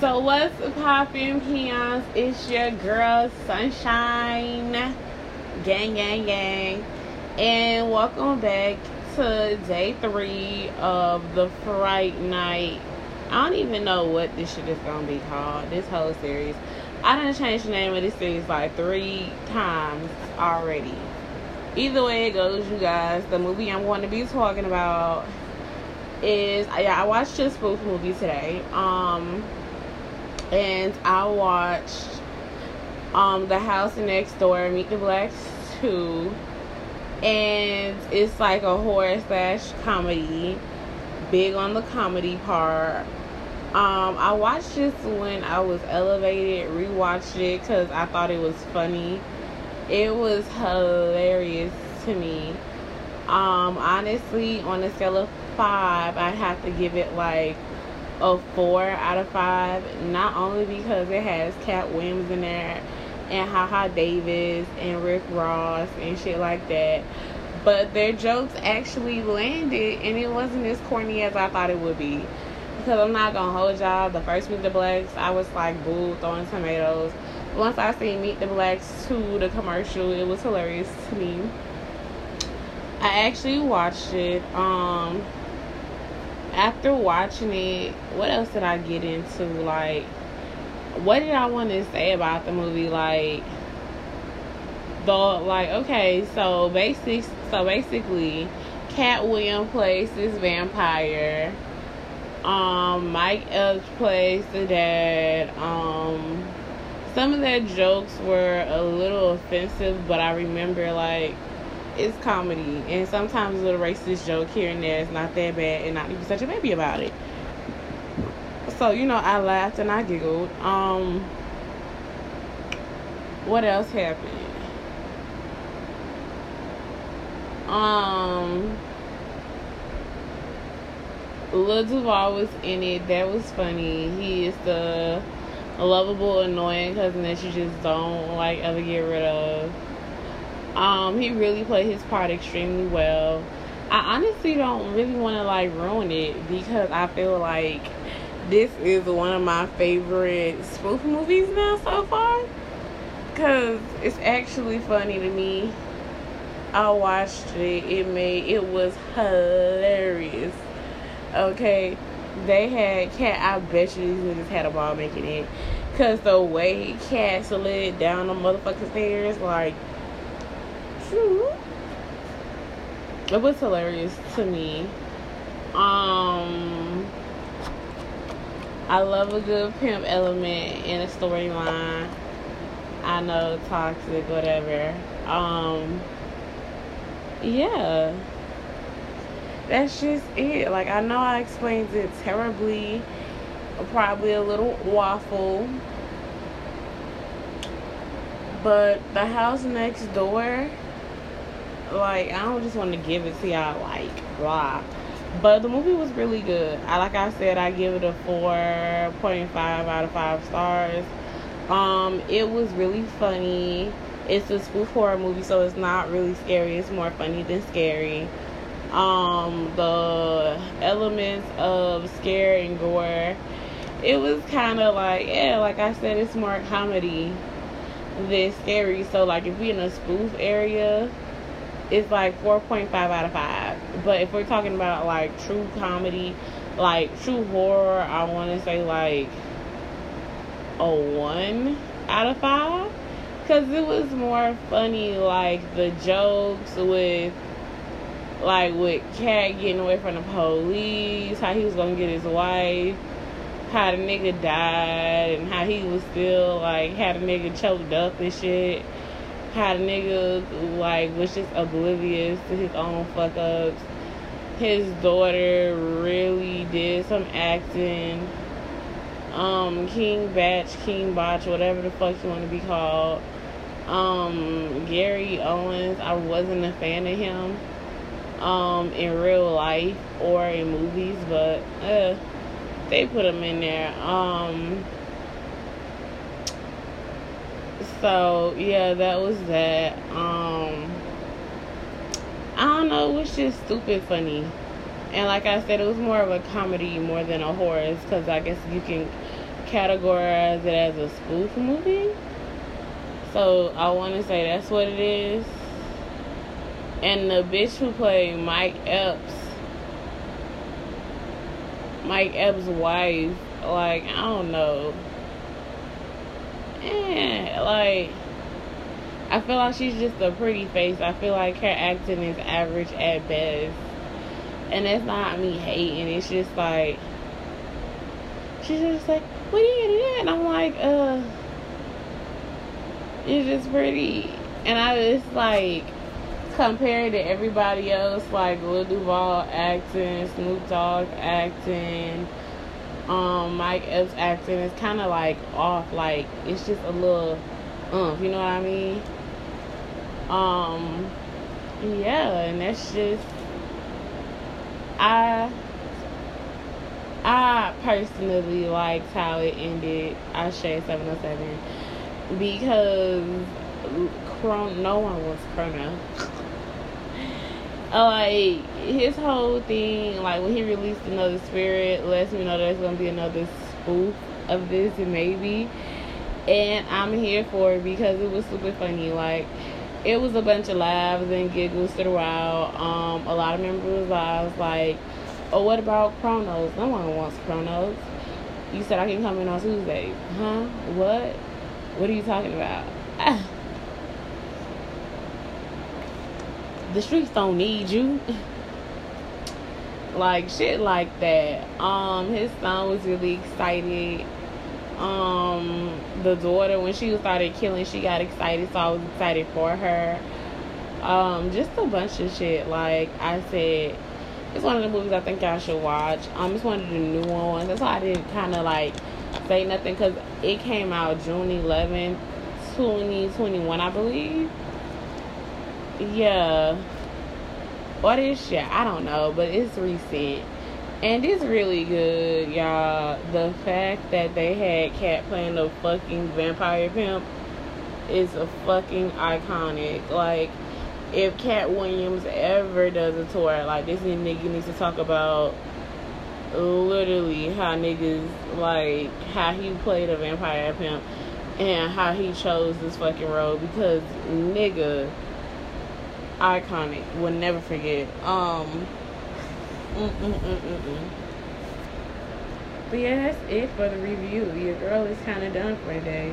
So what's poppin' peons? It's your girl Sunshine. Gang gang gang. And welcome back to day three of the Fright Night. I don't even know what this shit is gonna be called, this whole series. I done changed the name of this series like three times already. Either way it goes, you guys, the movie I'm going to be talking about is yeah, I watched a spoof movie today. Um and I watched um The House Next Door, Meet the Blacks 2. And it's like a horror slash comedy. Big on the comedy part. Um, I watched this when I was elevated, rewatched it because I thought it was funny. It was hilarious to me. Um, honestly, on a scale of five, I'd have to give it like a four out of five. Not only because it has Katt Williams in there and Haha Davis and Rick Ross and shit like that. But their jokes actually landed and it wasn't as corny as I thought it would be. Because I'm not gonna hold y'all. The first Meet the Blacks, I was like boo throwing tomatoes. Once I seen Meet the Blacks 2, the commercial, it was hilarious to me. I actually watched it. Um after watching it, what else did I get into? Like what did I want to say about the movie? Like the like okay, so basic so basically Katt Williams plays this vampire. Um, Mike Epps plays the dad. Um, some of their jokes were a little offensive, but I remember like it's comedy, and sometimes a little racist joke here and there is not that bad, and not even such a baby about it. So you know, I laughed and I giggled. Um, what else happened? Um. Lil Duval was in it. That was funny. He is the lovable, annoying cousin that you just don't like ever get rid of. Um, he really played his part extremely well. I honestly don't really want to like ruin it because I feel like this is one of my favorite spoof movies now so far. Cause it's actually funny to me. I watched it. It made it was hilarious. Okay, they had Katt. I bet you these niggas had a ball making it. Cause the way Katt slid down the motherfucking stairs, like, it was hilarious to me. Um, I love a good pimp element in a storyline. I know toxic, whatever. Um, yeah that's just it. Like I know I explained it terribly, probably a little waffle. But the house next door, like I don't just want to give it to y'all like blah. But the movie was really good. I like I said, I give it a four point five out of five stars. Um, it was really funny. It's a spoof horror movie, so it's not really scary. It's more funny than scary um the elements of scare and gore it was kind of like yeah like i said it's more comedy than scary so like if we in a spoof area it's like 4.5 out of 5 but if we're talking about like true comedy like true horror i want to say like a 1 out of 5 because it was more funny like the jokes with like with Katt getting away from the police, how he was gonna get his wife, how the nigga died, and how he was still like had a nigga choked up and shit. How the nigga like was just oblivious to his own fuck ups. His daughter really did some acting. Um, King Batch, King Botch, whatever the fuck you want to be called. Um, Gary Owens, I wasn't a fan of him um, in real life or in movies, but uh, they put him in there. Um, so yeah, that was that. Um, I don't know, it was just stupid funny. And like I said, it was more of a comedy more than a horror, because I guess you can categorize it as a spoof movie. So I want to say that's what it is. And the bitch who played Mike Epps, Mike Epps' wife, like I don't know. Eh, like I feel like she's just a pretty face. I feel like her acting is average at best. And that's not me hating. It's just like she's just like, what are you do? And I'm like, uh it's just pretty and I just like compared to everybody else, like Lil Duval acting, Snoop Dogg acting, um, Mike Epps acting, it's kinda like off, like it's just a little umph, you know what I mean? Um, yeah, and that's just I I personally liked how it ended. I share seven oh seven because no one was Chrono. like his whole thing, like when he released another spirit, lets me know there's gonna be another spoof of this and maybe. And I'm here for it because it was super funny. Like it was a bunch of laughs and giggles throughout. Um, a lot of members was like, "Oh, what about Chronos? No one wants Chronos." You said I can come in on Tuesday, huh? What? What are you talking about? the streets don't need you. like shit like that. Um, his son was really excited. Um the daughter when she started killing she got excited so i was excited for her. Um just a bunch of shit. Like i said it's one of the movies i think y'all should watch. Um it's one of the new ones. That's why i didn't kind of like say nothing because it came out june 11th 2021 i believe yeah what is shit i don't know but it's recent and it's really good, y'all. The fact that they had Katt playing the fucking vampire pimp is a fucking iconic. Like, if Katt Williams ever does a tour, like this nigga needs to talk about literally how niggas like how he played a vampire pimp and how he chose this fucking role because nigga iconic will never forget um Mm-mm-mm-mm-mm. But yeah, that's it for the review. Your girl is kind of done for today.